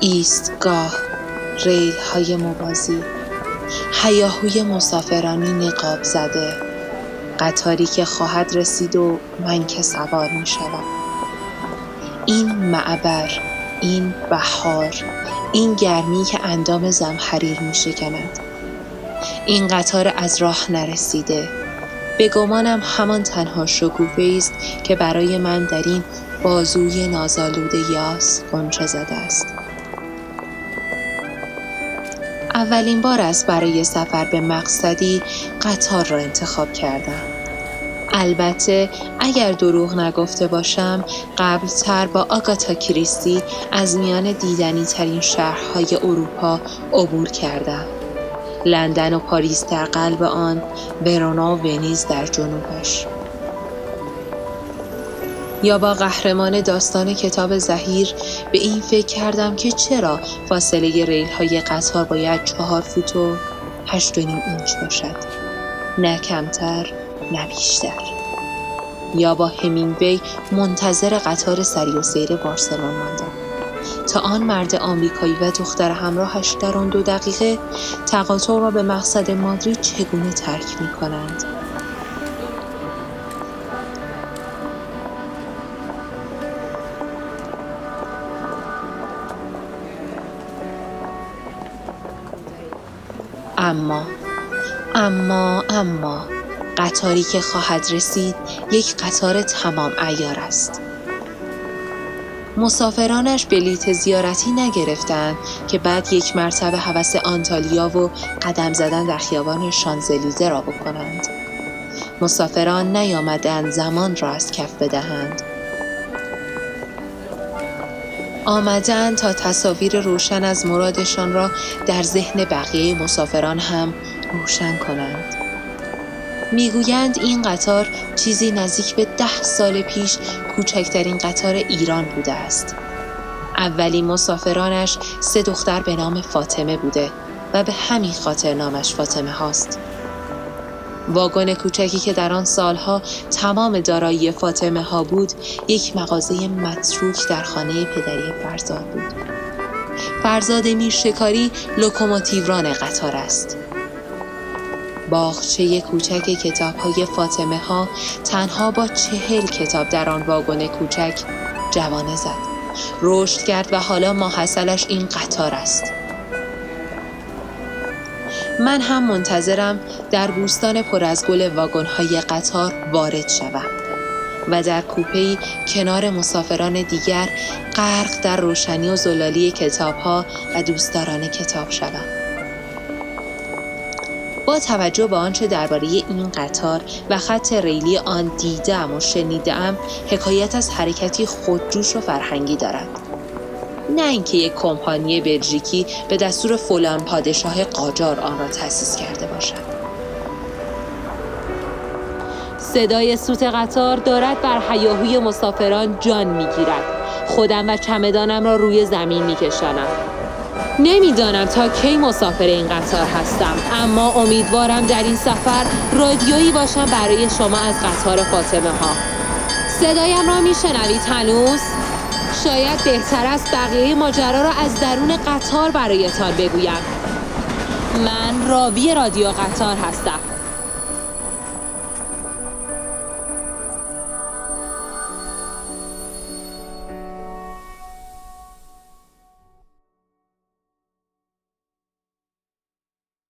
ایستگاه ریل های موازی. حیاهوی مسافرانی نقاب زده. قطاری که خواهد رسید و من که سوار می شوم این معبر این بهار این گرمی که اندام زمحریر می شکند این قطار از راه نرسیده. به گمانم همان تنها شکوفه است که برای من در این بازوی نازالود یاس قنچه زده است. اولین بار است برای سفر به مقصدی قطار را انتخاب کردم. البته اگر دروغ نگفته باشم قبلتر با آگاتا کریستی از میان دیدنی ترین شهرهای اروپا عبور کردم. لندن و پاریس در قلب آن ورونا و ونیز در جنوبش. یا با قهرمان داستان کتاب زهیر به این فکر کردم که چرا فاصله ریل های قطار باید چهار فوت و هشت و نیم اینچ باشد. نه کمتر نه بیشتر. یا با همینگوی منتظر قطار سری و سیر بارسلون ماندم. تا آن مرد آمریکایی و دختر همراهش در آن دو دقیقه تقاطع را به مقصد مادرید چگونه ترک می کنند. اما اما اما قطاری که خواهد رسید یک قطار تمام ایار است مسافرانش بلیت زیارتی نگرفتند که بعد یک مرتبه حوس آنتالیا و قدم زدن در خیابان شانزلیزه را بکنند مسافران نیامدند زمان را از کف بدهند آمدن تا تصاویر روشن از مرادشان را در ذهن بقیه مسافران هم روشن کنند. می‌گویند این قطار چیزی نزدیک به ده سال پیش کوچکترین قطار ایران بوده است. اولین مسافرانش سه دختر به نام فاطمه بوده و به همین خاطر نامش فاطمه هاست. واگن کوچکی که در آن سالها تمام دارایی فاطمه ها بود یک مغازه متروک در خانه پدری فرزاد بود فرزاد میر شکاری لوکوموتیوران قطار است باغچه کوچک کتاب های فاطمه ها تنها با چهل کتاب در آن واگن کوچک جوانه زد رشد کرد و حالا ماحصلش این قطار است من هم منتظرم در بوستان پر از گل واگن‌های قطار وارد شوم و در کوپه‌ای کنار مسافران دیگر غرق در روشنی و زلالی کتابها و دوستداران کتاب شوم. با توجه به آنچه درباره این قطار و خط ریلی آن دیدم و شنیدم حکایت از حرکتی خودجوش و فرهنگی دارد. نه اینکه یک کمپانی بلژیکی به دستور فلان پادشاه قاجار آن را تأسیس کرده باشد. صدای سوت قطار دارد بر حیاهوی مسافران جان می‌گیرد. خودم و چمدانم را روی زمین میکشانم. نمی‌دانم تا کی مسافر این قطار هستم اما امیدوارم در این سفر رادیویی باشم برای شما از قطار فاطمه ها صدایم را میشنوید هنوز؟ شاید بهتر است بقیه ماجرا را از درون قطار برایتان بگویم. من راوی رادیو قطار هستم.